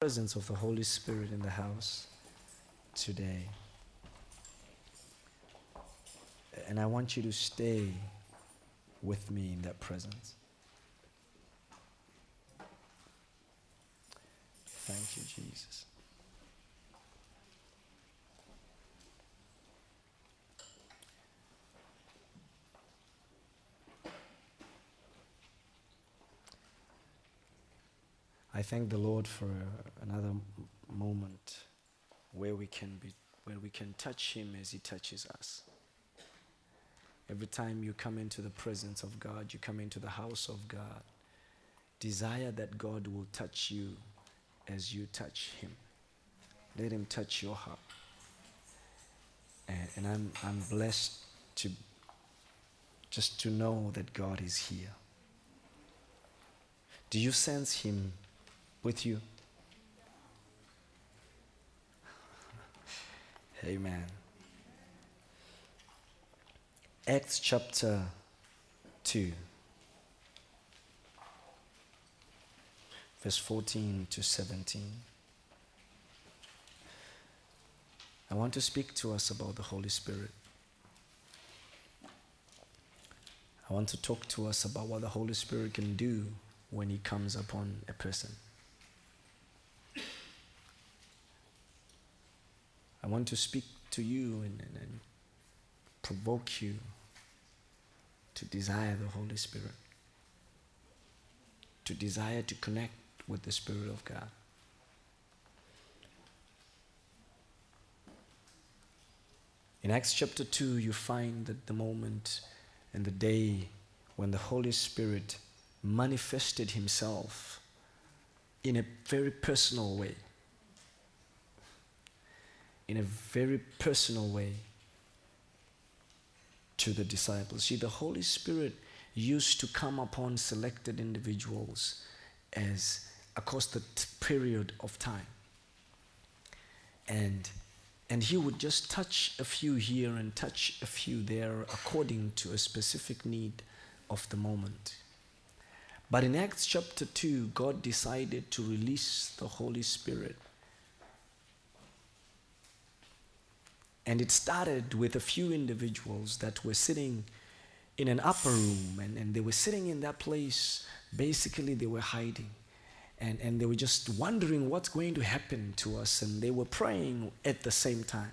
presence of the Holy Spirit in the house today. And I want you to stay with me in that presence. Thank you, Jesus. I thank the Lord for uh, another moment where we can be where we can touch him as he touches us. Every time you come into the presence of God, you come into the house of God, desire that God will touch you as you touch him. Let him touch your heart. And, and I'm, I'm blessed to just to know that God is here. Do you sense him with you? Amen. Acts chapter 2, verse 14 to 17. I want to speak to us about the Holy Spirit. I want to talk to us about what the Holy Spirit can do when He comes upon a person. I want to speak to you and, and, and provoke you to desire the Holy Spirit, to desire to connect with the Spirit of God. In Acts chapter 2, you find that the moment and the day when the Holy Spirit manifested Himself in a very personal way in a very personal way to the disciples. See, the Holy Spirit used to come upon selected individuals as across the t- period of time. And and he would just touch a few here and touch a few there according to a specific need of the moment. But in Acts chapter 2, God decided to release the Holy Spirit And it started with a few individuals that were sitting in an upper room, and, and they were sitting in that place. Basically, they were hiding. And, and they were just wondering what's going to happen to us. And they were praying at the same time.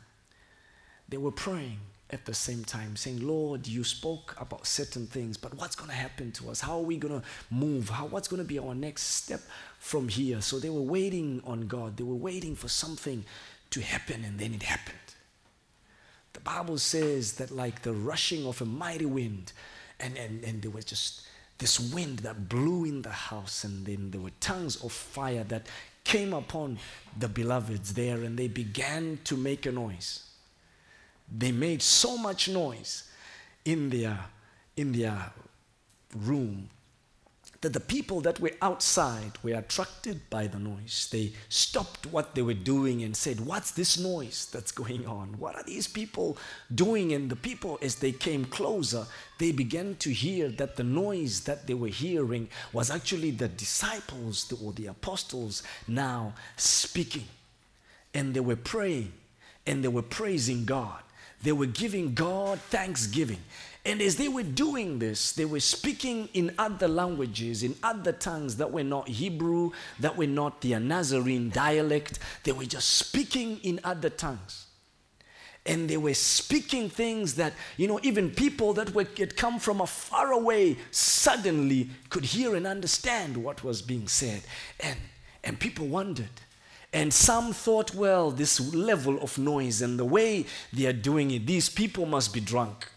They were praying at the same time, saying, Lord, you spoke about certain things, but what's going to happen to us? How are we going to move? How, what's going to be our next step from here? So they were waiting on God. They were waiting for something to happen, and then it happened. The Bible says that, like the rushing of a mighty wind, and, and, and there was just this wind that blew in the house, and then there were tongues of fire that came upon the beloveds there, and they began to make a noise. They made so much noise in their, in their room that the people that were outside were attracted by the noise. They stopped what they were doing and said, What's this noise that's going on? What are these people doing? And the people, as they came closer, they began to hear that the noise that they were hearing was actually the disciples or the apostles now speaking. And they were praying and they were praising God. They were giving God thanksgiving. And as they were doing this, they were speaking in other languages, in other tongues that were not Hebrew, that were not the Nazarene dialect. They were just speaking in other tongues. And they were speaking things that, you know, even people that were, had come from a far away suddenly could hear and understand what was being said. And, and people wondered. And some thought, well, this level of noise and the way they are doing it, these people must be drunk.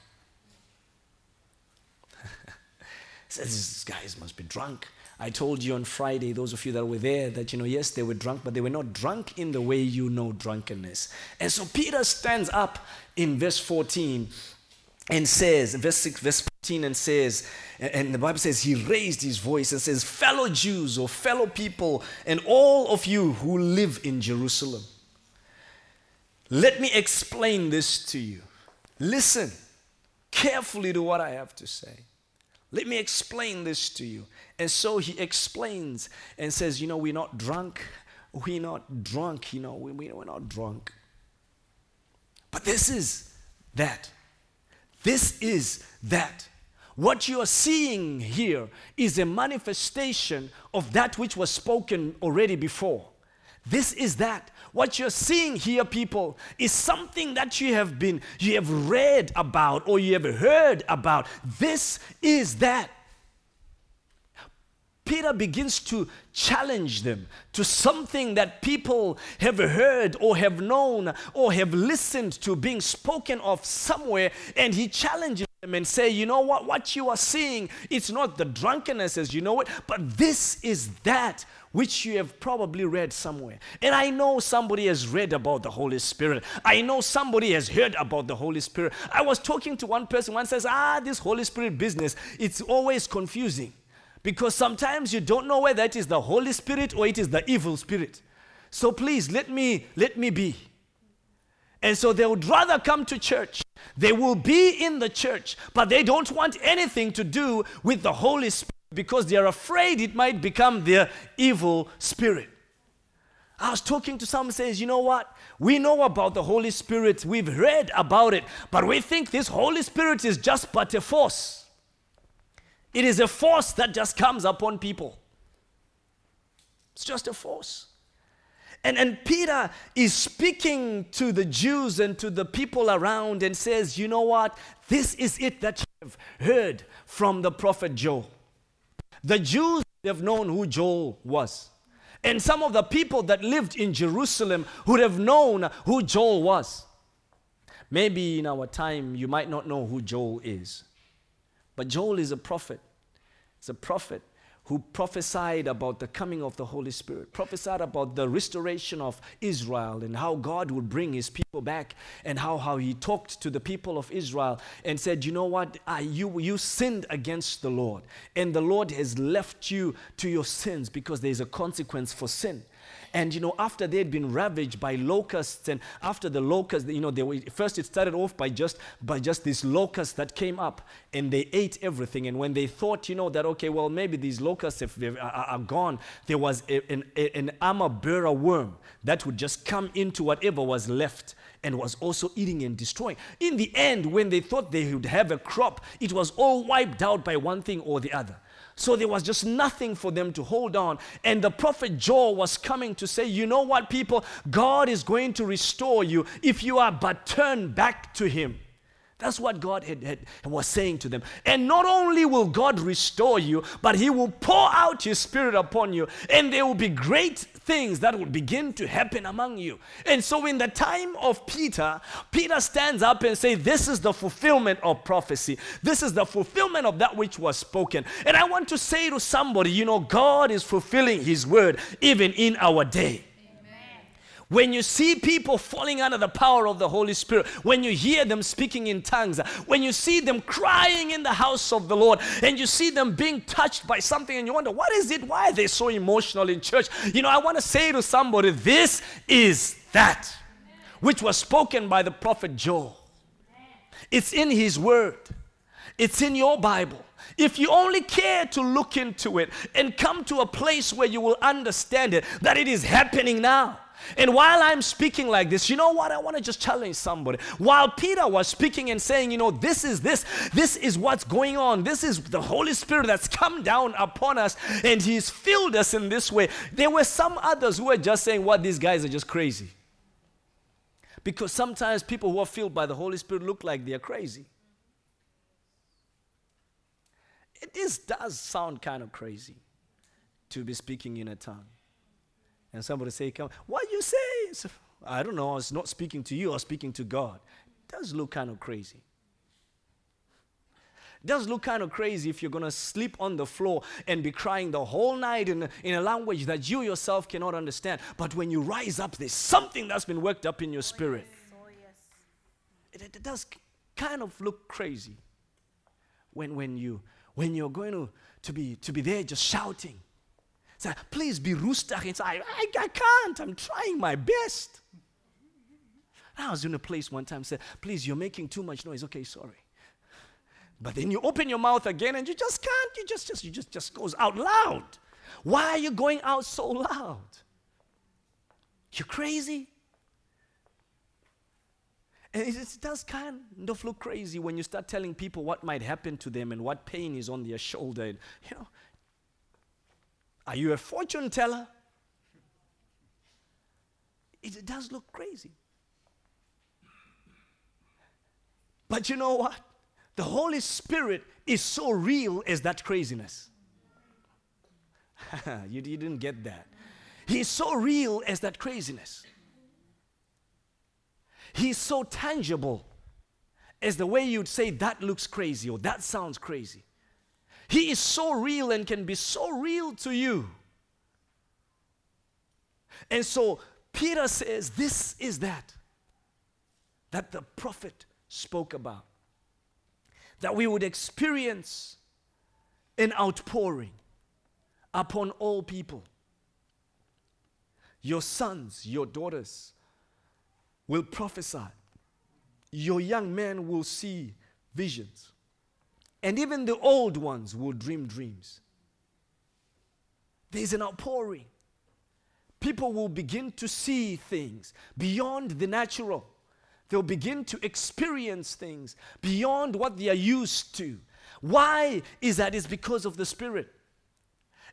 Says these guys must be drunk. I told you on Friday, those of you that were there, that you know, yes, they were drunk, but they were not drunk in the way you know drunkenness. And so Peter stands up in verse 14 and says, verse 6, verse 14, and says, and the Bible says he raised his voice and says, Fellow Jews or fellow people, and all of you who live in Jerusalem, let me explain this to you. Listen carefully to what I have to say. Let me explain this to you. And so he explains and says, You know, we're not drunk. we're not drunk, you know, we, we, we're not drunk. But this is that. This is that. What you are seeing here is a manifestation of that which was spoken already before. This is that. What you're seeing here, people, is something that you have been, you have read about or you have heard about. This is that. Peter begins to challenge them to something that people have heard or have known or have listened to being spoken of somewhere, and he challenges and say, you know what, what you are seeing, it's not the drunkenness as you know it, but this is that which you have probably read somewhere. And I know somebody has read about the Holy Spirit. I know somebody has heard about the Holy Spirit. I was talking to one person, one says, ah, this Holy Spirit business, it's always confusing. Because sometimes you don't know whether it is the Holy Spirit or it is the evil spirit. So please let me let me be. And so they would rather come to church. They will be in the church, but they don't want anything to do with the Holy Spirit because they are afraid it might become their evil spirit. I was talking to someone says, you know what? We know about the Holy Spirit. We've read about it, but we think this Holy Spirit is just but a force. It is a force that just comes upon people. It's just a force. And, and Peter is speaking to the Jews and to the people around and says, You know what? This is it that you have heard from the prophet Joel. The Jews have known who Joel was. And some of the people that lived in Jerusalem would have known who Joel was. Maybe in our time you might not know who Joel is. But Joel is a prophet. He's a prophet who prophesied about the coming of the Holy Spirit, prophesied about the restoration of Israel and how God would bring his people back, and how, how he talked to the people of Israel and said, You know what? I, you, you sinned against the Lord, and the Lord has left you to your sins because there's a consequence for sin. And you know, after they had been ravaged by locusts, and after the locusts, you know, they were, first it started off by just by just these locusts that came up, and they ate everything. And when they thought, you know, that okay, well, maybe these locusts if are, are gone, there was a, an, a, an armor bearer worm that would just come into whatever was left and was also eating and destroying. In the end, when they thought they would have a crop, it was all wiped out by one thing or the other. So there was just nothing for them to hold on. And the prophet Joel was coming to say, You know what, people? God is going to restore you if you are but turned back to Him. That's what God had, had, was saying to them. And not only will God restore you, but He will pour out His Spirit upon you, and there will be great things that will begin to happen among you. And so, in the time of Peter, Peter stands up and says, This is the fulfillment of prophecy. This is the fulfillment of that which was spoken. And I want to say to somebody, you know, God is fulfilling His word even in our day. When you see people falling under the power of the Holy Spirit, when you hear them speaking in tongues, when you see them crying in the house of the Lord, and you see them being touched by something, and you wonder, what is it? Why are they so emotional in church? You know, I want to say to somebody, this is that which was spoken by the prophet Joel. It's in his word, it's in your Bible. If you only care to look into it and come to a place where you will understand it, that it is happening now. And while I'm speaking like this, you know what? I want to just challenge somebody. While Peter was speaking and saying, you know, this is this, this is what's going on, this is the Holy Spirit that's come down upon us and He's filled us in this way, there were some others who were just saying, what, these guys are just crazy. Because sometimes people who are filled by the Holy Spirit look like they're crazy. This does sound kind of crazy to be speaking in a tongue. And somebody say, Come, what you say? So, I don't know, I was not speaking to you, I was speaking to God. It does look kind of crazy. It does look kind of crazy if you're to sleep on the floor and be crying the whole night in in a language that you yourself cannot understand. But when you rise up, there's something that's been worked up in your spirit. It, it, does kind of look crazy when, when, you, when you're going to, to, be, to be there just shouting Say, please be rooster inside. I, I can't. I'm trying my best. I was in a place one time said, please, you're making too much noise. Okay, sorry. But then you open your mouth again and you just can't. You just, just, you just, just goes out loud. Why are you going out so loud? You crazy? And it, it does kind of look crazy when you start telling people what might happen to them and what pain is on their shoulder. And, you know, are you a fortune teller? It, does look crazy. But you know what? The Holy Spirit is so real as that craziness. you, you didn't get that. He's so real as that craziness. He's so tangible as the way you'd say that looks crazy or that sounds crazy. He is so real and can be so real to you. And so Peter says, This is that that the prophet spoke about. That we would experience an outpouring upon all people. Your sons, your daughters will prophesy. Your young men will see visions. And even the old ones will dream dreams. There's an outpouring. People will begin to see things beyond the natural. They'll begin to experience things beyond what they are used to. Why is that? It's because of the Spirit.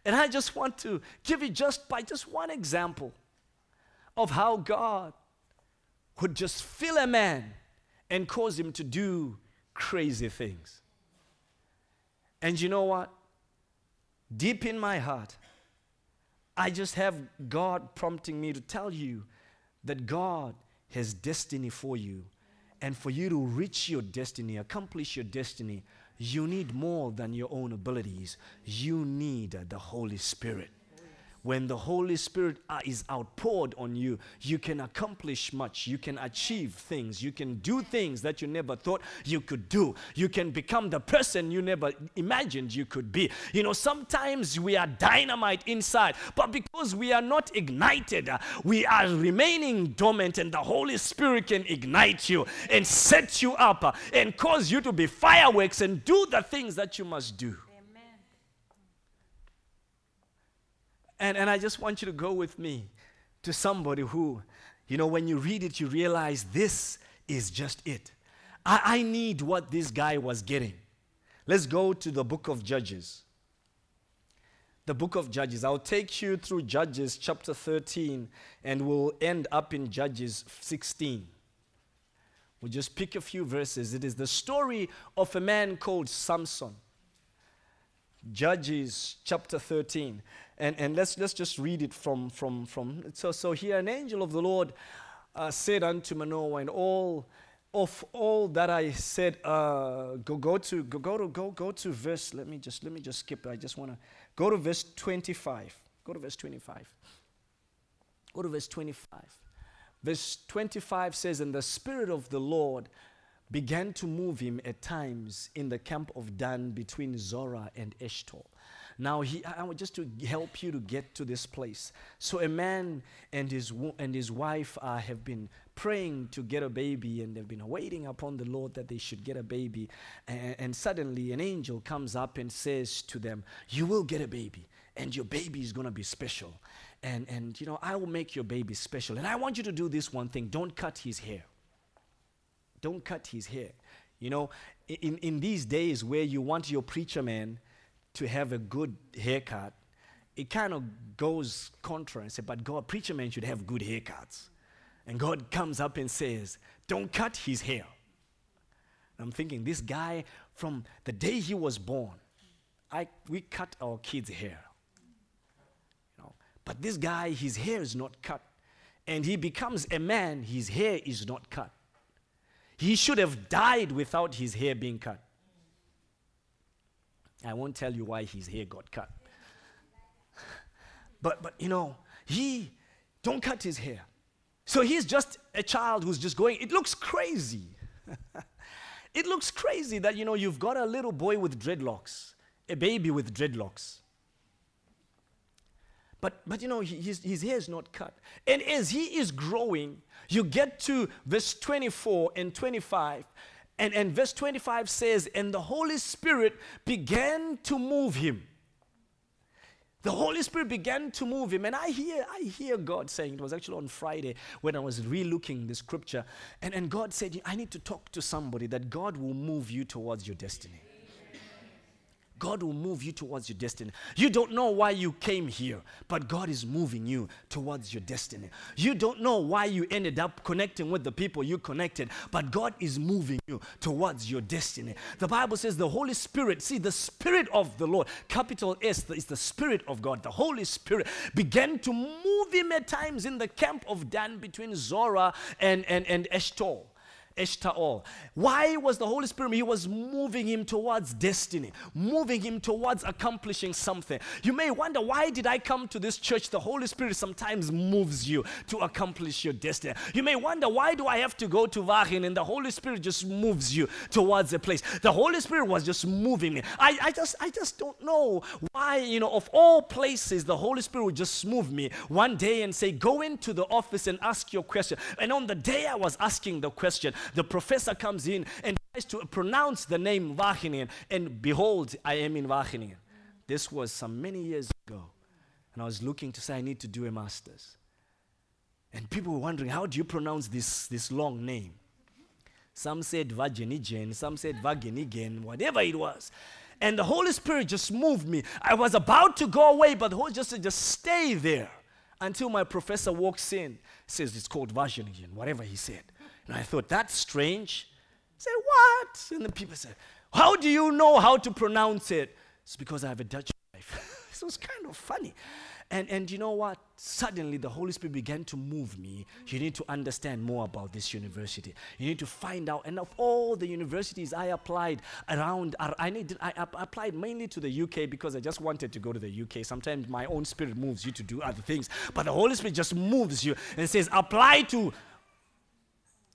And I just want to give you just by just one example of how God would just fill a man and cause him to do crazy things. And you know what? Deep in my heart, I just have God prompting me to tell you that God has destiny for you. And for you to reach your destiny, accomplish your destiny, you need more than your own abilities. You need the Holy Spirit when the Holy Spirit uh, is outpoured on you, you can accomplish much. You can achieve things. You can do things that you never thought you could do. You can become the person you never imagined you could be. You know, sometimes we are dynamite inside, but because we are not ignited, uh, we are remaining dormant, and the Holy Spirit can ignite you and set you up uh, and cause you to be fireworks and do the things that you must do. And, and I just want you to go with me to somebody who, you know, when you read it, you realize this is just it. I, I need what this guy was getting. Let's go to the book of Judges. The book of Judges. I'll take you through Judges chapter 13 and we'll end up in Judges 16. We'll just pick a few verses. It is the story of a man called Samson. Judges chapter 13. And, and let's, let's just read it from, from, from. So, so here, an angel of the Lord uh, said unto Manoah, and all of all that I said, uh, go, go to, go, go to, go, go to verse, let me just, let me just skip. I just want to go to verse 25. Go to verse 25. Go to verse 25. Verse 25 says, And the Spirit of the Lord began to move him at times in the camp of Dan between Zorah and Eshtaol. Now, he, I want just to help you to get to this place. So, a man and his, and his wife uh, have been praying to get a baby, and they've been waiting upon the Lord that they should get a baby. And, and suddenly, an angel comes up and says to them, You will get a baby, and your baby is going to be special. And, and, you know, I will make your baby special. And I want you to do this one thing don't cut his hair. Don't cut his hair. You know, in, in these days where you want your preacher man to have a good haircut, it kind of goes contra and say, but God, preacher man should have good haircuts. And God comes up and says, don't cut his hair. I'm thinking, this guy, from the day he was born, I, we cut our kids' hair. You know, but this guy, his hair is not cut. And he becomes a man, his hair is not cut. He should have died without his hair being cut. I won't tell you why his hair got cut. But, but you know, he, don't cut his hair. So he's just a child who's just going, it looks crazy. it looks crazy that, you know, you've got a little boy with dreadlocks, a baby with dreadlocks. But, but you know, his, his hair is not cut. And as he is growing, you get to verse 24 and 25, and, and verse 25 says, And the Holy Spirit began to move him. the Holy Spirit began to move him. And I hear, I hear God saying, it was actually on Friday when I was re-looking the scripture. And, and God said, I need to talk to somebody that God will move you towards your destiny. God will move you towards your destiny. You don't know why you came here, but God is moving you towards your destiny. You don't know why you ended up connecting with the people you connected, but God is moving you towards your destiny. The Bible says the Holy Spirit, see, the Spirit of the Lord, capital S, is the Spirit of God. The Holy Spirit began to move him at times in the camp of Dan between Zorah and, and, and Eshtaol. Eshtaol. Why was the Holy Spirit? He was moving him towards destiny, moving him towards accomplishing something. You may wonder, why did I come to this church? The Holy Spirit sometimes moves you to accomplish your destiny. You may wonder, why do I have to go to Vahin and the Holy Spirit just moves you towards a place? The Holy Spirit was just moving me. I, I just I just don't know why, you know, of all places, the Holy Spirit would just move me one day and say, go into the office and ask your question. And on the day I was asking the question, the professor comes in and tries to pronounce the name Wageningen, and behold, I am in Wageningen. This was some many years ago, and I was looking to say I need to do a master's. And people were wondering, how do you pronounce this, this long name? Some said Vagenigen, some said Vagenigen, whatever it was. And the Holy Spirit just moved me. I was about to go away, but the Holy Spirit said, just stay there until my professor walks in, says it's called Vagenigen, whatever he said. And I thought, that's strange. I said, what? And the people said, how do you know how to pronounce it? It's because I have a Dutch wife. so it's kind of funny. And, and you know what? Suddenly the Holy Spirit began to move me. You need to understand more about this university. You need to find out. And of all the universities I applied around, I, need, I applied mainly to the UK because I just wanted to go to the UK. Sometimes my own spirit moves you to do other things. But the Holy Spirit just moves you and says, apply to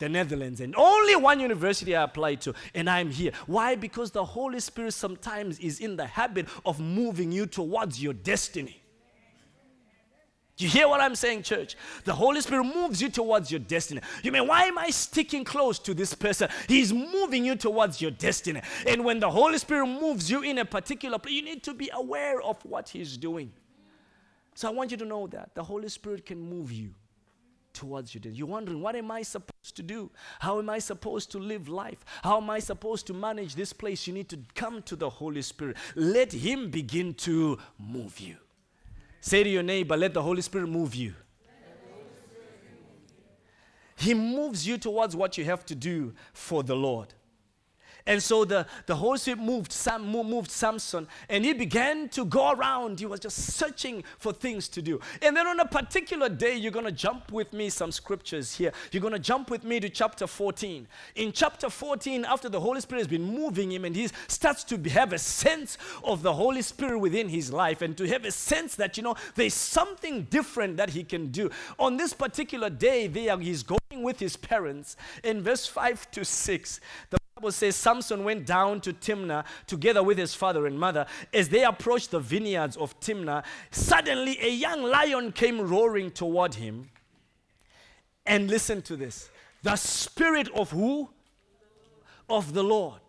the Netherlands, and only one university I applied to, and I'm here. Why? Because the Holy Spirit sometimes is in the habit of moving you towards your destiny. Do you hear what I'm saying, church? The Holy Spirit moves you towards your destiny. You mean, why am I sticking close to this person? He's moving you towards your destiny. And when the Holy Spirit moves you in a particular place, you need to be aware of what He's doing. So I want you to know that the Holy Spirit can move you towards you. Then. You're wondering, what am I supposed to do? How am I supposed to live life? How am I supposed to manage this place? You need to come to the Holy Spirit. Let Him begin to move you. Say to your neighbor, let the Holy Spirit move you. He moves you towards what you have to do for the Lord. And so the, the Holy Spirit moved, Sam, moved Samson, and he began to go around. He was just searching for things to do. And then on a particular day, you're going to jump with me some scriptures here. You're going to jump with me to chapter 14. In chapter 14, after the Holy Spirit has been moving him, and he starts to have a sense of the Holy Spirit within his life, and to have a sense that, you know, there's something different that he can do. On this particular day, there he's going with his parents. In verse 5 to 6, the Bible says Samson went down to Timnah together with his father and mother. As they approached the vineyards of Timnah, suddenly a young lion came roaring toward him. And listen to this the spirit of who? Of the Lord.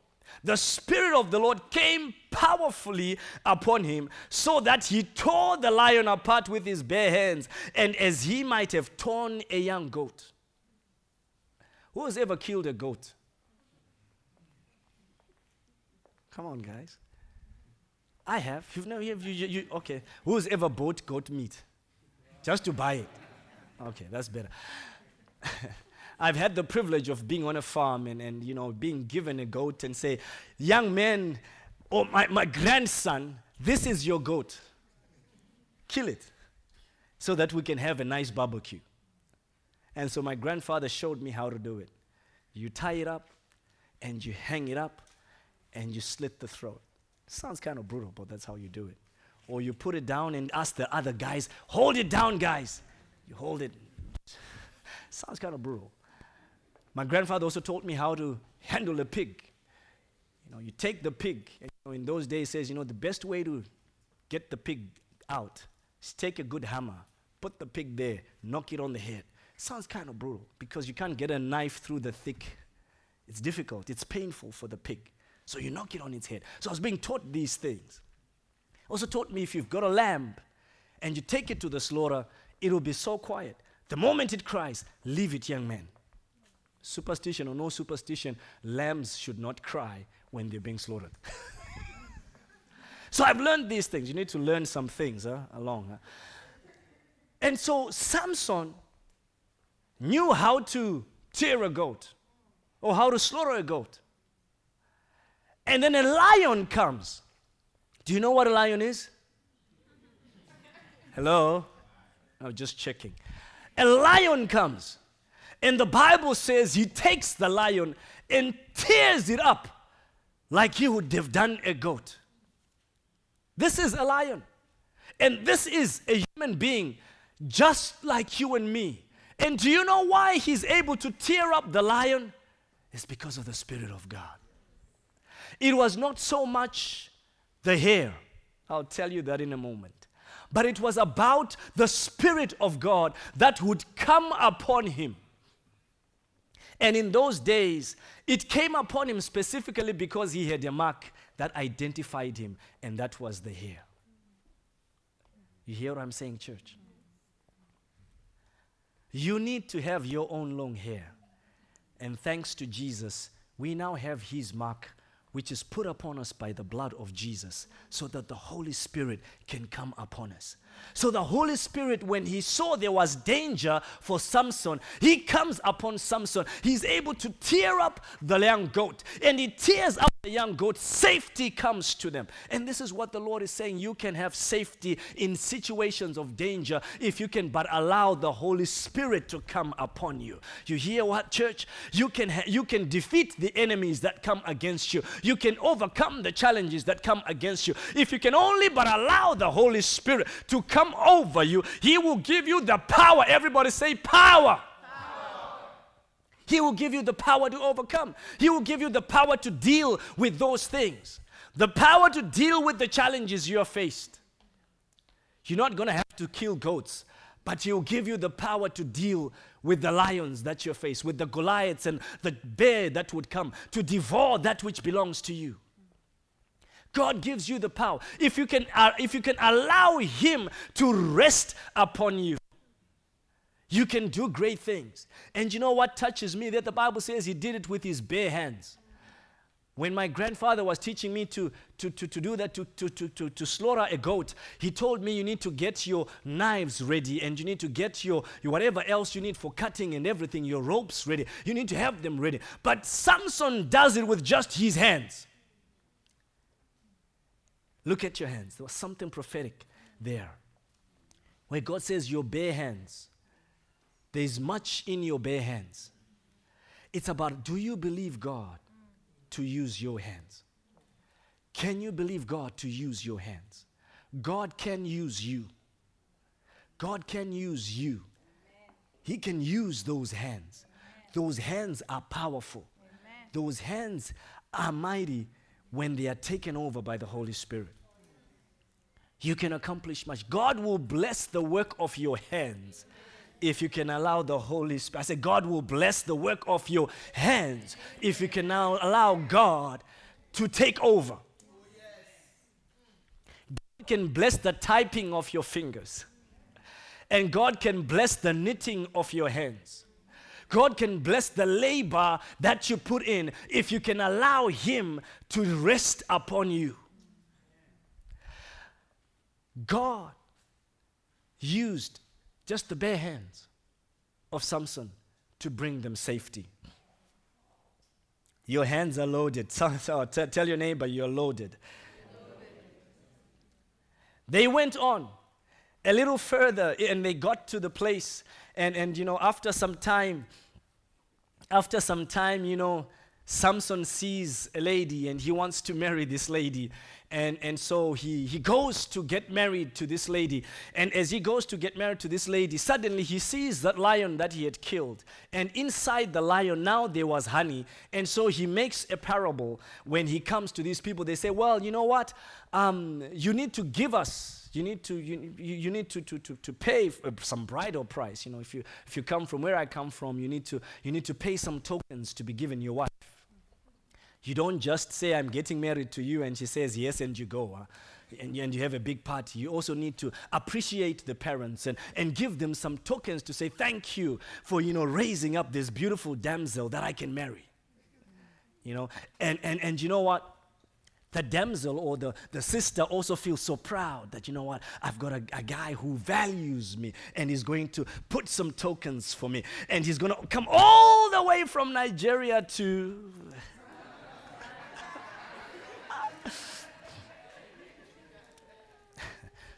The spirit of the Lord came powerfully upon him so that he tore the lion apart with his bare hands, and as he might have torn a young goat. Who has ever killed a goat? Come on, guys. I have. You've never, you, you, you, okay. Who's ever bought goat meat? Just to buy it. Okay, that's better. I've had the privilege of being on a farm and, and you know being given a goat and say, young man, or oh, my, my grandson, this is your goat. Kill it so that we can have a nice barbecue. And so my grandfather showed me how to do it. You tie it up and you hang it up and you slit the throat. Sounds kind of brutal, but that's how you do it. Or you put it down and ask the other guys, hold it down, guys. You hold it. Sounds kind of brutal. My grandfather also taught me how to handle a pig. You know, you take the pig, and you know, in those days says, you know, the best way to get the pig out is take a good hammer, put the pig there, knock it on the head. Sounds kind of brutal because you can't get a knife through the thick. It's difficult. It's painful for the pig. So you knock it on its head. So I was being taught these things. Also taught me if you've got a lamb and you take it to the slaughter, it will be so quiet. The moment it cries, leave it, young man. Superstition or no superstition, lambs should not cry when they're being slaughtered. so I've learned these things. You need to learn some things huh, along. Huh? And so Samson knew how to tear a goat or how to slaughter a goat. And then a lion comes. Do you know what a lion is? Hello? I'm just checking. A lion comes. And the Bible says he takes the lion and tears it up like he would have done a goat. This is a lion. And this is a human being just like you and me. And do you know why he's able to tear up the lion? It's because of the Spirit of God. It was not so much the hair, I'll tell you that in a moment, but it was about the Spirit of God that would come upon him. And in those days, it came upon him specifically because he had a mark that identified him, and that was the hair. You hear what I'm saying, church? You need to have your own long hair. And thanks to Jesus, we now have his mark which is put upon us by the blood of Jesus, so that the Holy Spirit can come upon us. So the Holy Spirit, when he saw there was danger for Samson, he comes upon Samson. He's able to tear up the young goat, and he tears up the young goat. Safety comes to them. And this is what the Lord is saying. You can have safety in situations of danger if you can but allow the Holy Spirit to come upon you. You hear what, church? You can, ha- you can defeat the enemies that come against you. You can overcome the challenges that come against you. If you can only but allow the Holy Spirit to come over you, He will give you the power. Everybody say, power. He will give you the power to overcome. He will give you the power to deal with those things, the power to deal with the challenges you are faced. You're not going to have to kill goats, but He'll give you the power to deal with the lions that you face, with the Goliaths and the bear that would come to devour that which belongs to you. God gives you the power. If you can, uh, if you can allow Him to rest upon you, you can do great things. And you know what touches me? That the Bible says He did it with His bare hands. When my grandfather was teaching me to, to, to, to do that, to, to, to, to, slaughter a goat, he told me you need to get your knives ready and you need to get your, your whatever else you need for cutting and everything, your ropes ready. You need to have them ready. But Samson does it with just his hands. Look at your hands. There was something prophetic there. Where God says, Your bare hands. There's much in your bare hands. It's about do you believe God to use your hands? Can you believe God to use your hands? God can use you. God can use you. He can use those hands. Those hands are powerful. Those hands are mighty when they are taken over by the Holy Spirit. You can accomplish much. God will bless the work of your hands if you can allow the Holy Spirit. I said, God will bless the work of your hands if you can now allow God to take over. God can bless the typing of your fingers, and God can bless the knitting of your hands. God can bless the labor that you put in if you can allow Him to rest upon you. God used just the bare hands of Samson to bring them safety. Your hands are loaded. Oh, t- tell your neighbor you're loaded. loaded. They went on a little further and they got to the place. And, and you know, after some time, after some time, you know, Samson sees a lady and he wants to marry this lady. And, and so he, he goes to get married to this lady. And as he goes to get married to this lady, suddenly he sees that lion that he had killed. And inside the lion, now there was honey. And so he makes a parable when he comes to these people. They say, Well, you know what? Um, you need to give us you need to you, you need to, to, to, to pay uh, some bridal price you know if you if you come from where i come from you need to you need to pay some tokens to be given your wife you don't just say, I'm getting married to you, and she says, Yes, and you go. Huh? and, and you have a big party, you also need to appreciate the parents and, and give them some tokens to say thank you for, you know, raising up this beautiful damsel that I can marry. You know, and, and, and you know what? the damsel or the, the sister also feels so proud that, you know what, I've got a, a, guy who values me and he's going to put some tokens for me. And he's going to come all the way from Nigeria to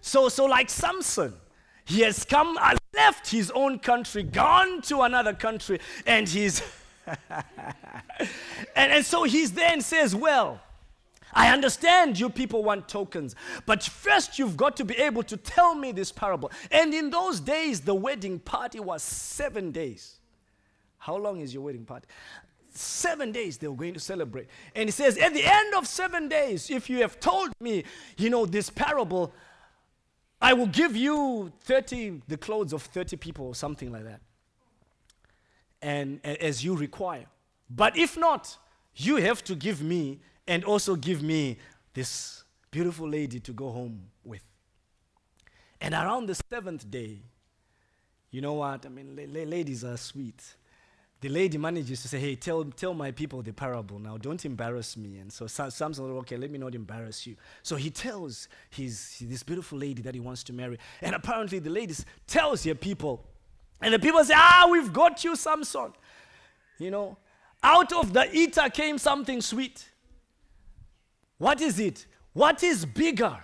So, so like Samson, he has come, uh, left his own country, gone to another country, and he's. and, and so he's there and says, Well, I understand you people want tokens, but first you've got to be able to tell me this parable. And in those days, the wedding party was seven days. How long is your wedding party? Seven days they were going to celebrate. And he says, At the end of seven days, if you have told me, you know, this parable, I will give you 30, the clothes of 30 people or something like that. And, as you require. But if not, you have to give me and also give me this beautiful lady to go home with. And around the seventh day, you know what? I mean, la- ladies are sweet the lady manages to say, Hey, tell, tell my people the parable now. Don't embarrass me. And so Samson, okay, let me not embarrass you. So he tells his, this beautiful lady that he wants to marry. And apparently the lady tells her people. And the people say, Ah, we've got you, Samson. You know, out of the eater came something sweet. What is it? What is bigger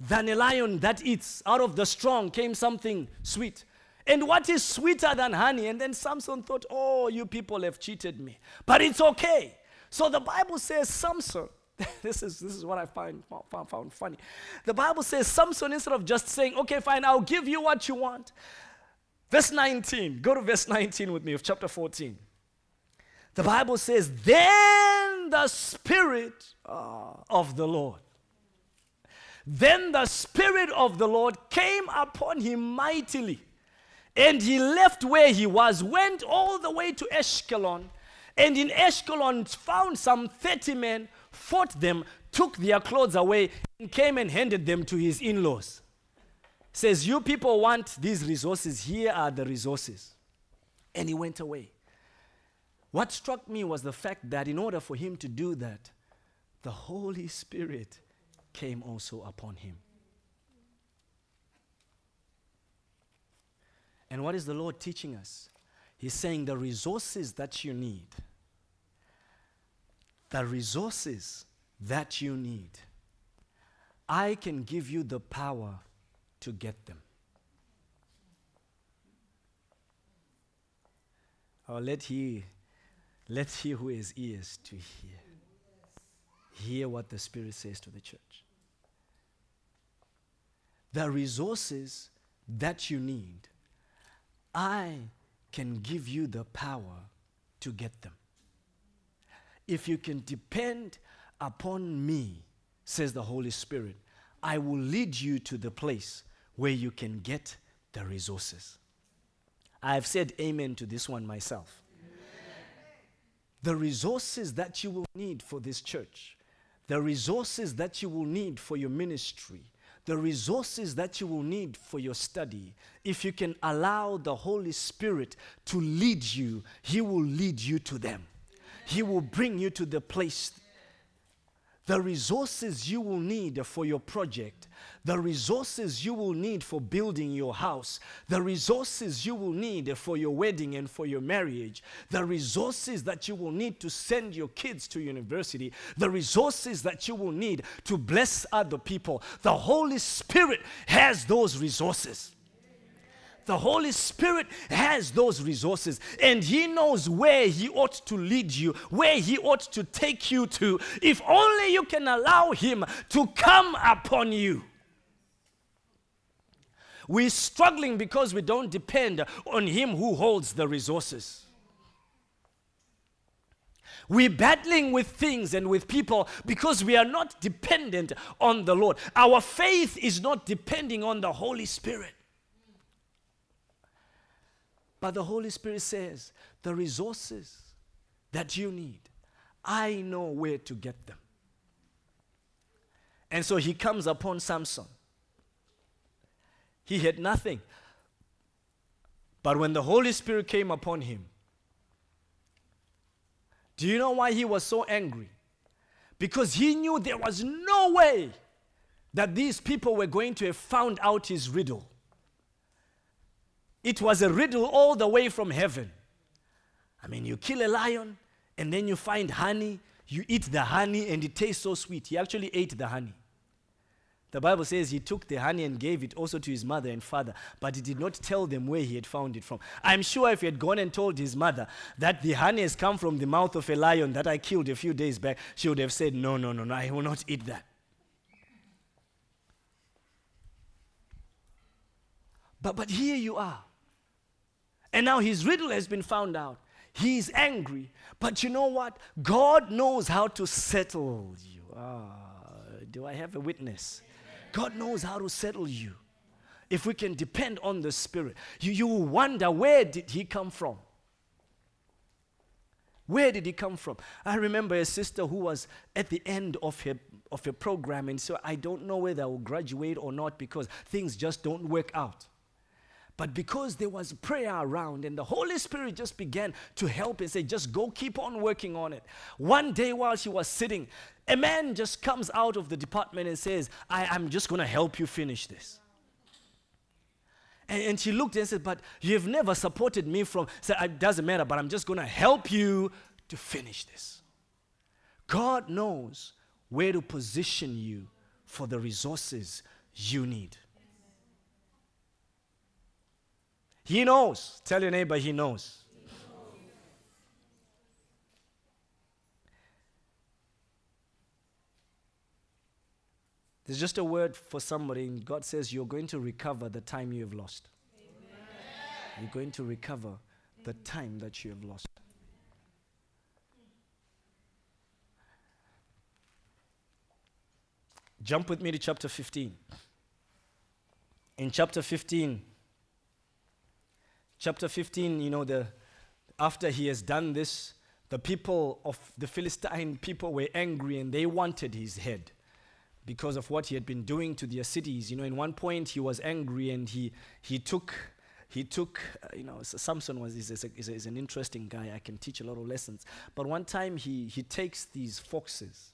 than a lion that eats? Out of the strong came something sweet. And what is sweeter than honey? And then Samson thought, oh, you people have cheated me. But it's okay. So the Bible says Samson, this is, this is what I find, found, found funny. The Bible says Samson, instead of just saying, okay, fine, I'll give you what you want. Verse 19, go to verse 19 with me of chapter 14. The Bible says, then the Spirit uh, of the Lord. Then the Spirit of the Lord came upon him mightily and he left where he was, went all the way to Ashkelon, and in Ashkelon found some 30 men, fought them, took their clothes away, and came and handed them to his in laws. Says, You people want these resources, here are the resources. And he went away. What struck me was the fact that in order for him to do that, the Holy Spirit came also upon him. And what is the Lord teaching us? He's saying the resources that you need, the resources that you need, I can give you the power to get them. Oh, let he, let he who has ears to hear, hear what the Spirit says to the church. The resources that you need I can give you the power to get them. If you can depend upon me, says the Holy Spirit, I will lead you to the place where you can get the resources. I have said amen to this one myself. Amen. The resources that you will need for this church, the resources that you will need for your ministry, the resources that you will need for your study, if you can allow the Holy Spirit to lead you, He will lead you to them. He will bring you to the place the resources you will need for your project, the resources you will need for building your house, the resources you will need for your wedding and for your marriage, the resources that you will need to send your kids to university, the resources that you will need to bless other people. The Holy Spirit has those resources. The Holy Spirit has those resources and He knows where He ought to lead you, where He ought to take you to, if only you can allow Him to come upon you. We're struggling because we don't depend on Him who holds the resources. We're battling with things and with people because we are not dependent on the Lord. Our faith is not depending on the Holy Spirit. But the Holy Spirit says, the resources that you need, I know where to get them. And so he comes upon Samson. He had nothing. But when the Holy Spirit came upon him, do you know why he was so angry? Because he knew there was no way that these people were going to have found out his riddle. It was a riddle all the way from heaven. I mean, you kill a lion and then you find honey, you eat the honey and it tastes so sweet. He actually ate the honey. The Bible says he took the honey and gave it also to his mother and father, but he did not tell them where he had found it from. I'm sure if he had gone and told his mother that the honey has come from the mouth of a lion that I killed a few days back, she would have said, No, no, no, no, I will not eat that. But, but here you are. And now his riddle has been found out. He's angry. But you know what? God knows how to settle you. Ah, do I have a witness? God knows how to settle you. If we can depend on the Spirit, you, you wonder where did he come from? Where did he come from? I remember a sister who was at the end of her of a program and so I don't know whether I will graduate or not because things just don't work out. But because there was prayer around and the Holy Spirit just began to help and say, just go keep on working on it. One day while she was sitting, a man just comes out of the department and says, I, am just going to help you finish this. And, and, she looked and said, But you've never supported me from, said, it doesn't matter, but I'm just going to help you to finish this. God knows where to position you for the resources you need. He knows. Tell your neighbor, he knows. There's just a word for somebody, and God says you're going to recover the time you have lost. Amen. You're going to recover the time that you have lost. Jump with me to chapter 15. In chapter 15, chapter 15, you know, the, after he has done this, the people of the Philistine people were angry and they wanted his head because of what he had been doing to their cities. You know, in one point he was angry and he, he took, he took, uh, you know, Samson was, is, is, a, is, a, is, an interesting guy. I can teach a lot of lessons. But one time he, he takes these foxes,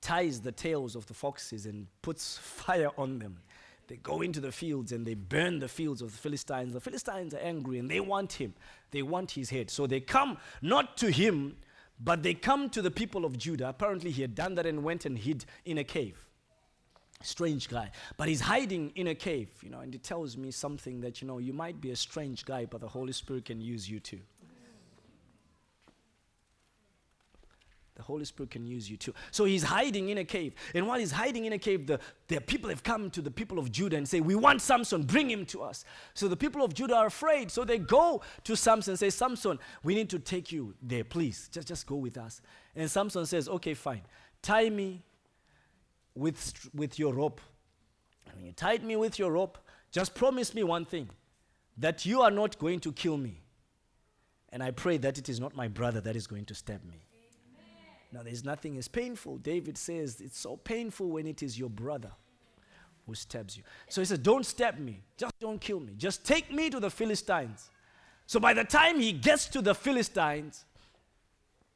ties the tails of the foxes and puts fire on them they go into the fields and they burn the fields of the Philistines. The Philistines are angry and they want him. They want his head. So they come not to him, but they come to the people of Judah. Apparently, he had done that and went and hid in a cave. Strange guy. But he's hiding in a cave, you know, and it tells me something that, you know, you might be a strange guy, but the Holy Spirit can use you too. The Holy Spirit can use you too. So he's hiding in a cave. And while he's hiding in a cave, the, the people have come to the people of Judah and say, We want Samson, bring him to us. So the people of Judah are afraid. So they go to Samson and say, Samson, we need to take you there, please. Just, just go with us. And Samson says, Okay, fine. Tie me with, with your rope. And when you tied me with your rope, just promise me one thing that you are not going to kill me. And I pray that it is not my brother that is going to stab me. Now, there's nothing as painful. David says it's so painful when it is your brother who stabs you. So he says, Don't stab me. Just don't kill me. Just take me to the Philistines. So by the time he gets to the Philistines,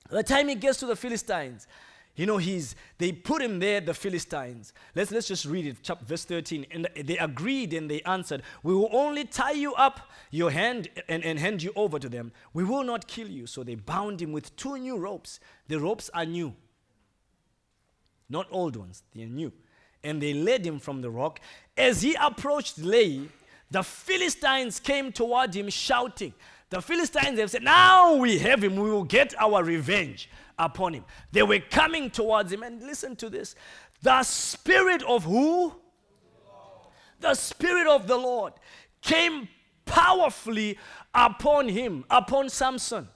the time he gets to the Philistines, you know, he's, they put him there, the Philistines. Let's, let's just read it, chapter, verse 13. And they agreed and they answered, We will only tie you up your hand and, and hand you over to them. We will not kill you. So they bound him with two new ropes. The ropes are new, not old ones, they are new. And they led him from the rock. As he approached Lehi, the Philistines came toward him shouting. The Philistines have said, Now we have him, we will get our revenge upon him. They were coming towards him. And listen to this the Spirit of who? The Spirit of the Lord came powerfully upon him, upon Samson.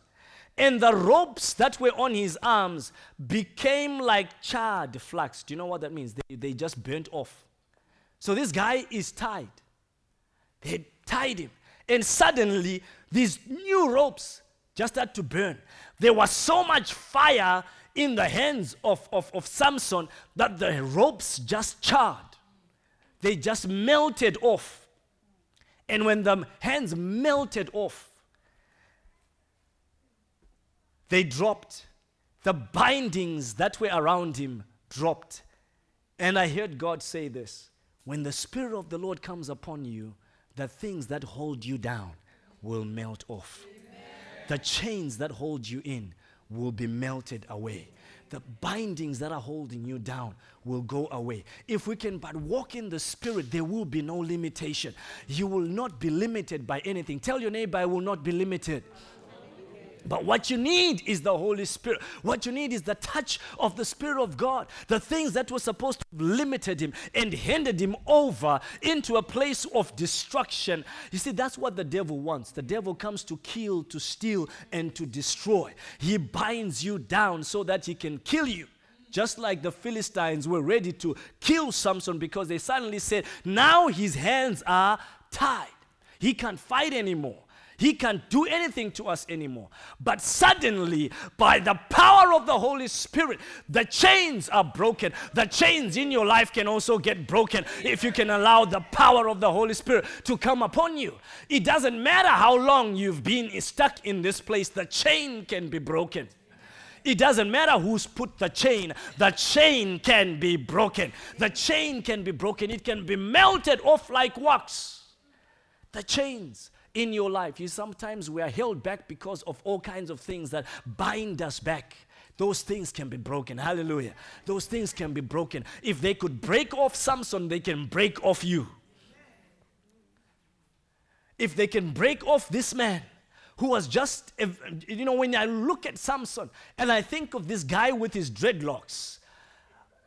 And the ropes that were on his arms became like charred flax. Do you know what that means? They, they just burnt off. So this guy is tied. They tied him. And suddenly, these new ropes just had to burn. There was so much fire in the hands of, of, of Samson that the ropes just charred. They just melted off. And when the hands melted off, they dropped. The bindings that were around him dropped. And I heard God say this when the Spirit of the Lord comes upon you, the things that hold you down will melt off. The chains that hold you in will be melted away. The bindings that are holding you down will go away. If we can but walk in the Spirit, there will be no limitation. You will not be limited by anything. Tell your neighbor, I will not be limited. But what you need is the Holy Spirit. What you need is the touch of the Spirit of God. The things that were supposed to have limited him and handed him over into a place of destruction. You see, that's what the devil wants. The devil comes to kill, to steal, and to destroy. He binds you down so that he can kill you. Just like the Philistines were ready to kill Samson because they suddenly said, now his hands are tied. He can't fight anymore. He can't do anything to us anymore. But suddenly, by the power of the Holy Spirit, the chains are broken. The chains in your life can also get broken if you can allow the power of the Holy Spirit to come upon you. It doesn't matter how long you've been stuck in this place, the chain can be broken. It doesn't matter who's put the chain, the chain can be broken. The chain can be broken, it can be melted off like wax. The chains in your life. You sometimes we are held back because of all kinds of things that bind us back. Those things can be broken. Hallelujah. Those things can be broken. If they could break off Samson, they can break off you. If they can break off this man who was just, you know, when I look at Samson and I think of this guy with his dreadlocks,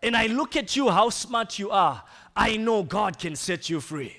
and I look at you, how smart you are, I know God can set you free.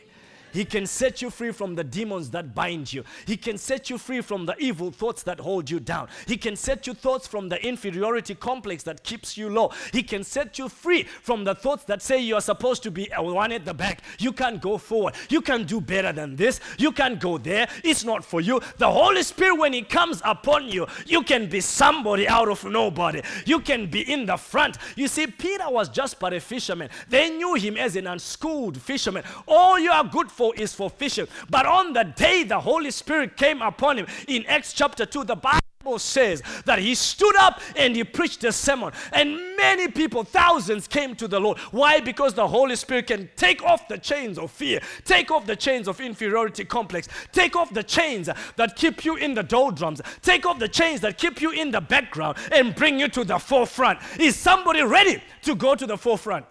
He can set you free from the demons that bind you. He can set you free from the evil thoughts that hold you down. He can set you thoughts from the inferiority complex that keeps you low. He can set you free from the thoughts that say you are supposed to be one at the back. You can't go forward. You can do better than this. You can't go there. It's not for you. The Holy Spirit, when He comes upon you, you can be somebody out of nobody. You can be in the front. You see, Peter was just but a fisherman. They knew him as an unschooled fisherman. All you are good for is for fishing. But on the day the Holy Spirit came upon him in Acts chapter 2, the Bible says that he stood up and he preached a sermon. And many people thousands came to the lord. Why? Because the holy spirit can take off the chains of fear take off the chains of inferiority complex take off the chains that keep you in the doldrums take off the chains that keep you in the background and bring you to the forefront. Is somebody ready to go to the forefront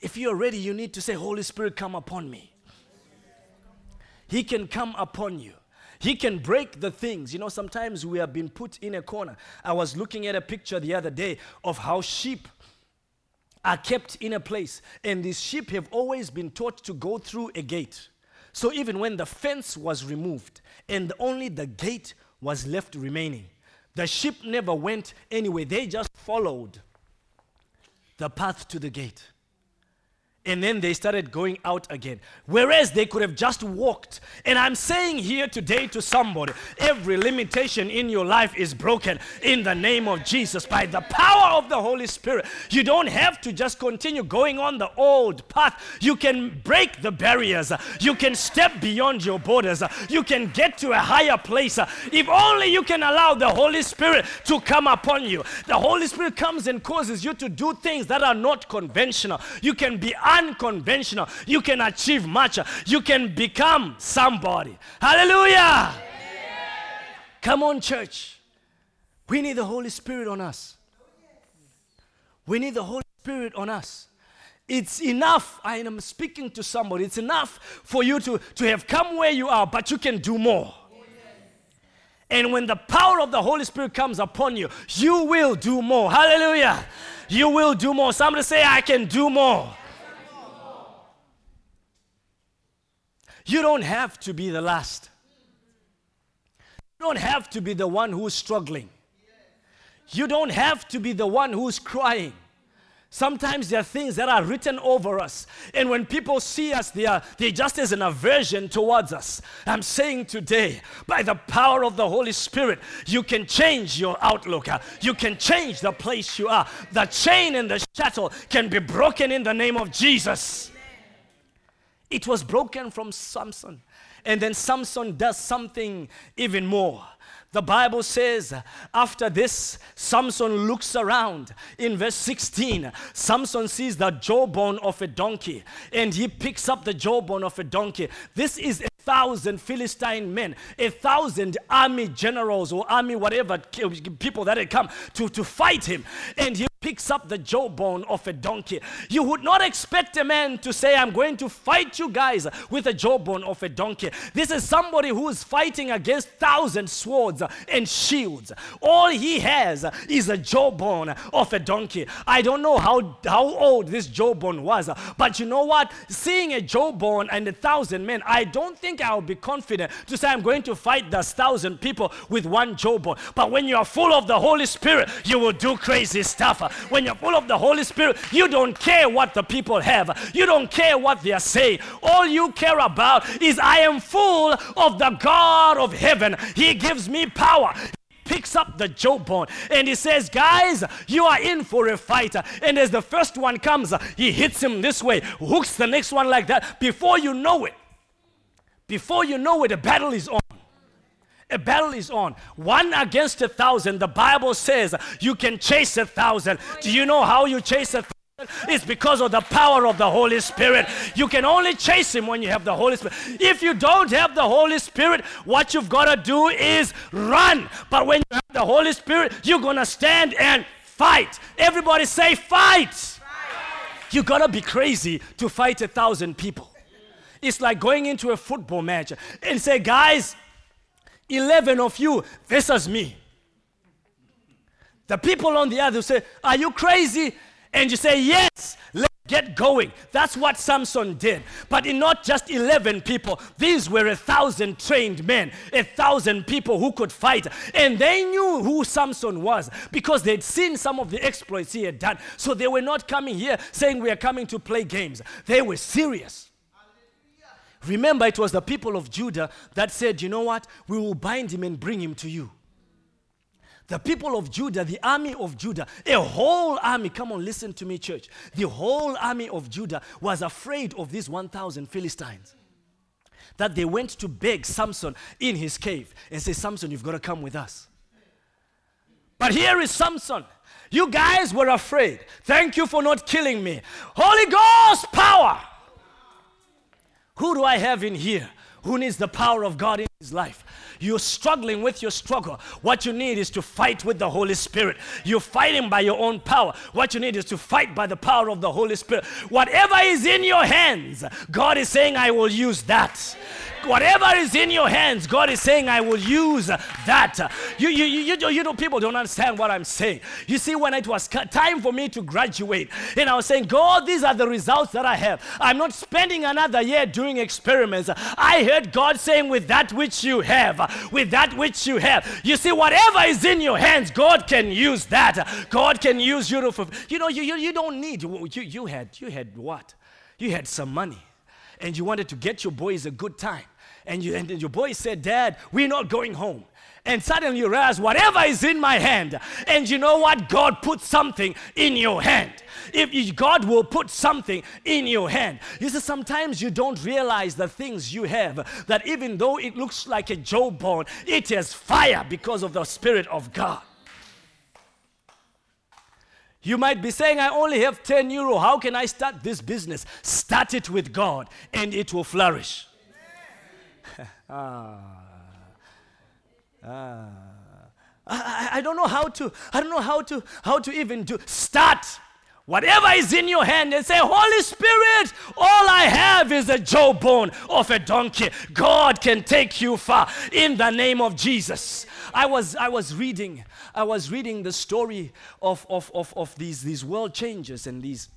if you're ready, you need to say, Holy Spirit, come upon me. He can come upon you. He can break the things. You know, sometimes we have been put in a corner. I was looking at a picture the other day of how sheep are kept in a place, and these sheep have always been taught to go through a gate. So even when the fence was removed and only the gate was left remaining, the sheep never went anywhere. They just followed the path to the gate and then they started going out again. Whereas they could have just walked. And I'm saying here today to somebody every limitation in your life is broken in the name of Jesus by the power of the Holy Spirit. You don't have to just continue going on the old path. You can break the barriers, you can step beyond your borders, you can get to a higher place. If only you can allow the Holy Spirit to come upon you. The Holy Spirit comes and causes you to do things that are not conventional. You can be unconventional. You can achieve much. You can become somebody. Hallelujah. Come on, church. We need the Holy Spirit on us. We need the Holy Spirit on us. It's enough. I am speaking to somebody. It's enough for you to, to have come where you are, but you can do more. And when the power of the Holy Spirit comes upon you, you will do more. Hallelujah. You will do more. Somebody say, I can do more. You don't have to be the last. You don't have to be the one who's struggling. You don't have to be the one who's crying. Sometimes there are things that are written over us. And when people see us, they are they just as an aversion towards us. I'm saying today, by the power of the Holy Spirit, you can change your outlook. Uh, you can change the place you are. The chain and the shuttle can be broken in the name of Jesus. It was broken from Samson. And then Samson does something even more. The Bible says, after this, Samson looks around. In verse 16, Samson sees the jawbone of a donkey and he picks up the jawbone of a donkey. This is a thousand Philistine men, a thousand army generals or army whatever people that had come to, to fight him. And he picks up the jawbone of a donkey. You would not expect a man to say, I'm going to fight you guys with a jawbone of a donkey. This is somebody who is fighting against thousand swords and shields. All he has is a jawbone of a donkey. I don't know how, how old this jawbone was, but you know what? Seeing a jawbone and a thousand men, I don't think I'll be confident to say I'm going to fight those thousand people with one jawbone. But when you are full of the Holy Spirit, you will do crazy stuff. When you're full of the Holy Spirit, you don't care what the people have, you don't care what they are saying. All you care about is I am full of the God of heaven. He gives me power picks up the jawbone and he says, Guys, you are in for a fight. And as the first one comes, he hits him this way, hooks the next one like that. Before you know it, before you know it, the battle is on. A battle is on. One against a thousand. The Bible says you can chase a thousand. Do you know how you chase a thousand? It's because of the power of the Holy Spirit. You can only chase him when you have the Holy Spirit. If you don't have the Holy Spirit, what you've got to do is run. But when you have the Holy Spirit, you're going to stand and fight. Everybody say, fight. fight. You got to be crazy to fight a thousand people. It's like going into a football match and say, guys, 11 of you versus me. The people on the other say, Are you crazy? And you say, Yes, let's get going. That's what Samson did. But in not just 11 people, these were a thousand trained men, a thousand people who could fight. And they knew who Samson was because they'd seen some of the exploits he had done. So they were not coming here saying, We are coming to play games. They were serious. Remember, it was the people of Judah that said, You know what? We will bind him and bring him to you. The people of Judah, the army of Judah, a whole army, come on, listen to me, church. The whole army of Judah was afraid of these 1,000 Philistines. That they went to beg Samson in his cave and say, Samson, you've got to come with us. But here is Samson. You guys were afraid. Thank you for not killing me. Holy Ghost power. Who do I have in here who needs the power of God in his life? You're struggling with your struggle. What you need is to fight with the Holy Spirit. You're fighting by your own power. What you need is to fight by the power of the Holy Spirit. Whatever is in your hands, God is saying, I will use that whatever is in your hands, God is saying, I will use that. You, you, you, you know, people don't understand what I'm saying. You see, when it was time for me to graduate, and I was saying, God, these are the results that I have. I'm not spending another year doing experiments. I heard God saying, with that which you have, with that which you have. You see, whatever is in your hands, God can use that. God can use you to, you know, you, you, you don't need, you, you had, you had what? You had some money and you wanted to get your boys a good time and, you, and your boy said, Dad, we're not going home. And suddenly you realize whatever is in my hand, and you know what? God put something in your hand. If God will put something in your hand. You see, sometimes you don't realize the things you have, that even though it looks like a jawbone, it is fire because of the Spirit of God. You might be saying, I only have 10 euro. How can I start this business? Start it with God and it will flourish. Ah. Ah. I, I don't know how to, I don't know how to, how to even do. Start whatever is in your hand and say, Holy Spirit, all I have is a jawbone of a donkey. God can take you far in the name of Jesus. I was, I was reading, I was reading the story of, of, of, of these, these world changers and these,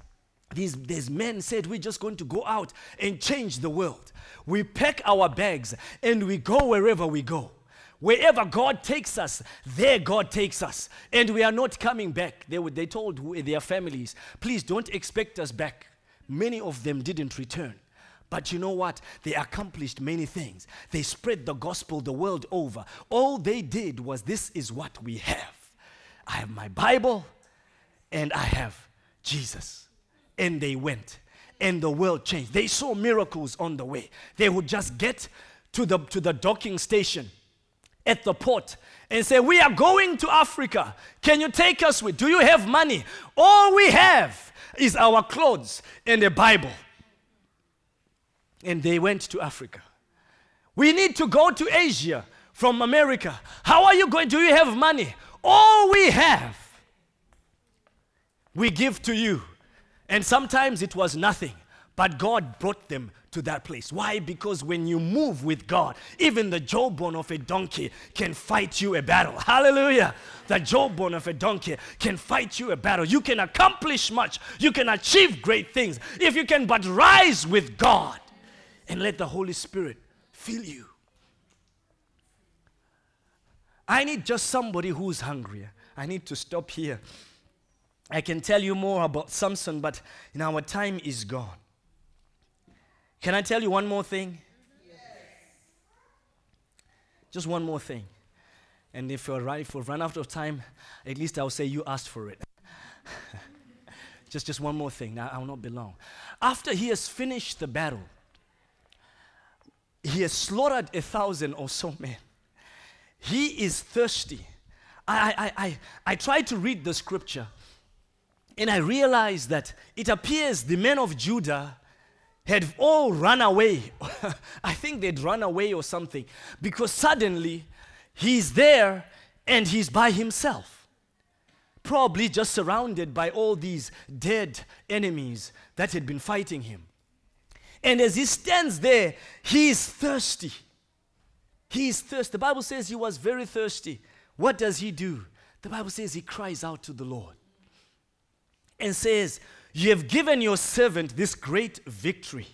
these, these men said, We're just going to go out and change the world. We pack our bags and we go wherever we go. Wherever God takes us, there God takes us. And we are not coming back. They, they told their families, please don't expect us back. Many of them didn't return. But you know what? They accomplished many things. They spread the gospel the world over. All they did was this is what we have. I have my Bible and I have Jesus. And they went and the world changed. They saw miracles on the way. They would just get to the, to the docking station at the port and say, We are going to Africa. Can you take us with? Do you have money? All we have is our clothes and a Bible. And they went to Africa. We need to go to Asia from America. How are you going? Do you have money? All we have, we give to you. And sometimes it was nothing, but God brought them to that place. Why? Because when you move with God, even the jawbone of a donkey can fight you a battle. Hallelujah. The jawbone of a donkey can fight you a battle. You can accomplish much, you can achieve great things if you can but rise with God and let the Holy Spirit fill you. I need just somebody who's hungrier. I need to stop here. I can tell you more about Samson, but in our time is gone. Can I tell you one more thing? Yes. Just one more thing. And if we're right, if we run out of time, at least I'll say you asked for it. just, just one more thing. I will not be long. After he has finished the battle, he has slaughtered a thousand or so men. He is thirsty. I, I, I, I tried to read the scripture and I realized that it appears the men of Judah had all run away. I think they'd run away or something because suddenly he's there and he's by himself. Probably just surrounded by all these dead enemies that had been fighting him. And as he stands there, he is thirsty. He is thirsty. The Bible says he was very thirsty. What does he do? The Bible says he cries out to the Lord and says, you have given your servant this great victory.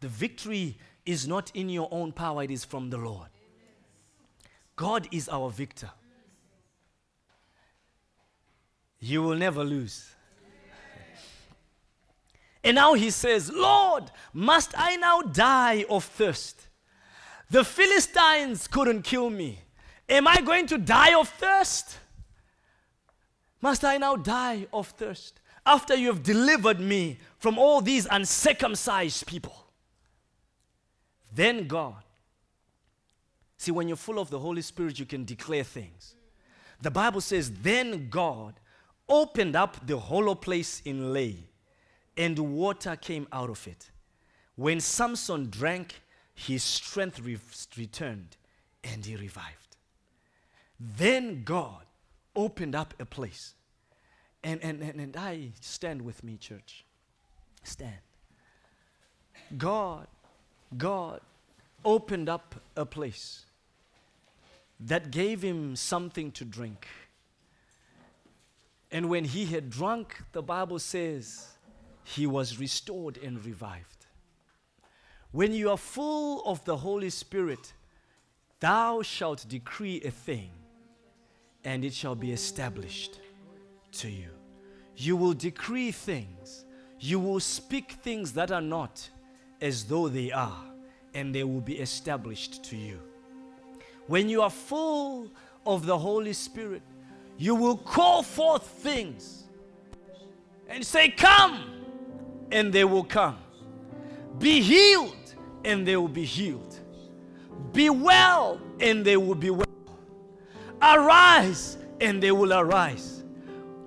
The victory is not in your own power, it is from the Lord. God is our victor. You will never lose. And now he says, Lord, must I now die of thirst? The Philistines couldn't kill me. Am I going to die of thirst? Must I now die of thirst? after you have delivered me from all these uncircumcised people. Then God, see, when you're full of the Holy Spirit, you can declare things. The Bible says, Then God opened up the hollow place in Lehi, and water came out of it. When Samson drank, his strength re- returned and he revived. Then God opened up a place and, and, and, and I stand with me, church. Stand. God, God opened up a place that gave him something to drink. And when he had drunk, the Bible says he was restored and revived. When you are full of the Holy Spirit, thou shalt decree a thing, and it shall be established to you. You will decree things. You will speak things that are not as though they are, and they will be established to you. When you are full of the Holy Spirit, you will call forth things and say, Come, and they will come. Be healed, and they will be healed. Be well, and they will be well. Arise, and they will arise.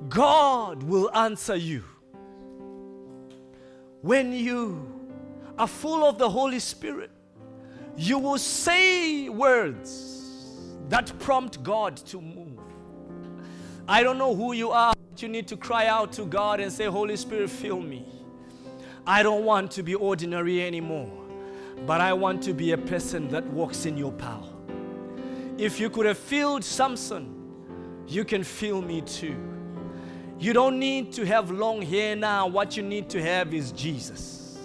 God will answer you. When you are full of the Holy Spirit, you will say words that prompt God to move. I don't know who you are, but you need to cry out to God and say, Holy Spirit, fill me. I don't want to be ordinary anymore, but I want to be a person that walks in your power. If you could have filled Samson, you can fill me too. You don't need to have long hair now. What you need to have is Jesus.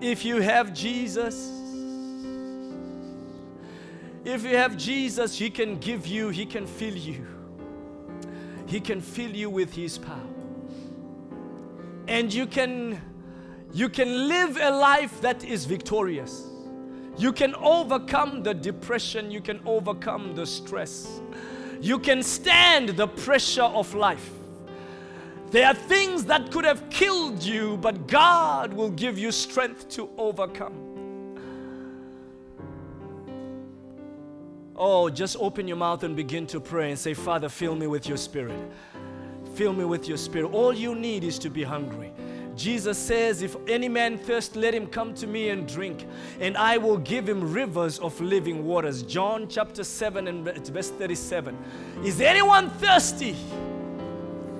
If you have Jesus, If you have Jesus, He can give you, He can fill you. He can fill you with His power. And you can you can live a life that is victorious. You can overcome the depression, you can overcome the stress. You can stand the pressure of life. There are things that could have killed you, but God will give you strength to overcome. Oh, just open your mouth and begin to pray and say, Father, fill me with your spirit. Fill me with your spirit. All you need is to be hungry. Jesus says, If any man thirst, let him come to me and drink, and I will give him rivers of living waters. John chapter 7 and verse 37. Is anyone thirsty?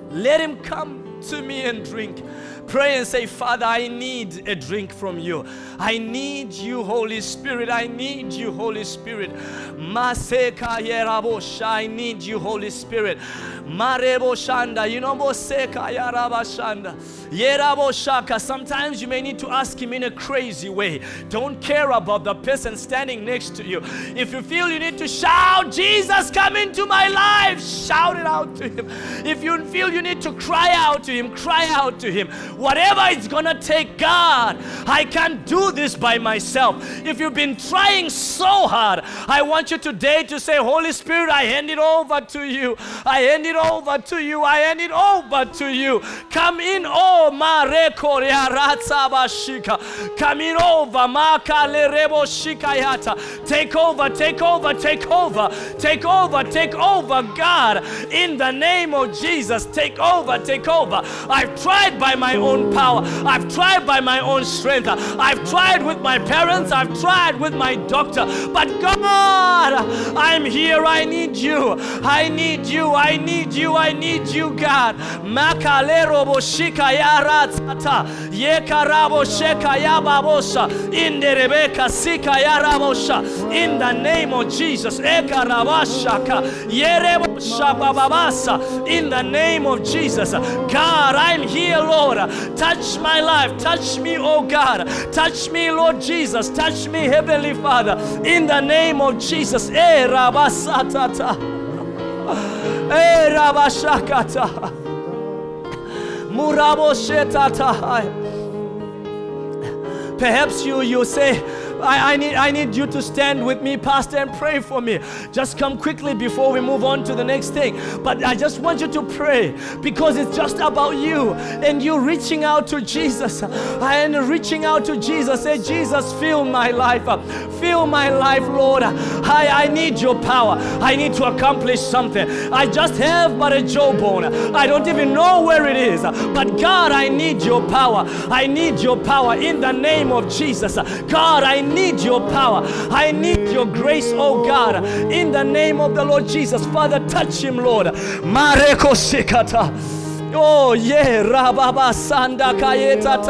Let him come to me and drink. Pray and say, Father, I need a drink from you. I need you, Holy Spirit. I need you, Holy Spirit. I need you, Holy Spirit. Sometimes you may need to ask him in a crazy way. Don't care about the person standing next to you. If you feel you need to shout, Jesus, come into my life, shout it out to him. If you feel you need to cry out to him, cry out to him. Whatever it's gonna take, God, I can't do this by myself. If you've been trying so hard, I want you today to say, Holy Spirit, I hand it over to you. I hand it over to you. I hand it over to you. Come in, oh mareko bashika. Come in oh, over, makale rebo shikayata. Take over, take over, take over, take over, take over, God. In the name of Jesus, take over, take over. I've tried by my own power. I've tried by my own strength. I've tried with my parents. I've tried with my doctor. But God, I'm here. I need you. I need you. I need you. I need you, God. Makalero boshika yaratsata. Yekarabo sheka yababosa. In the Rebecca sika yarabosha. In the name of Jesus. In the name of Jesus. God, I'm here, Lord. Touch my life. Touch me, oh God. Touch me, Lord Jesus. Touch me, Heavenly Father. In the name of Jesus. Eh. Eh, rabashakata. Perhaps you you say, I, I, need, I need you to stand with me, Pastor, and pray for me. Just come quickly before we move on to the next thing. But I just want you to pray because it's just about you and you reaching out to Jesus and reaching out to Jesus. Say, Jesus, fill my life. Fill my life, Lord. I, I need your power. I need to accomplish something. I just have but a jawbone. I don't even know where it is. But God, I need your power. I need your power in the name of Jesus. God, I need your power. I need your grace, oh God. In the name of the Lord Jesus. Father, touch him, Lord. Mareko sikata. Oh, yeah. Rababa sanda kayeta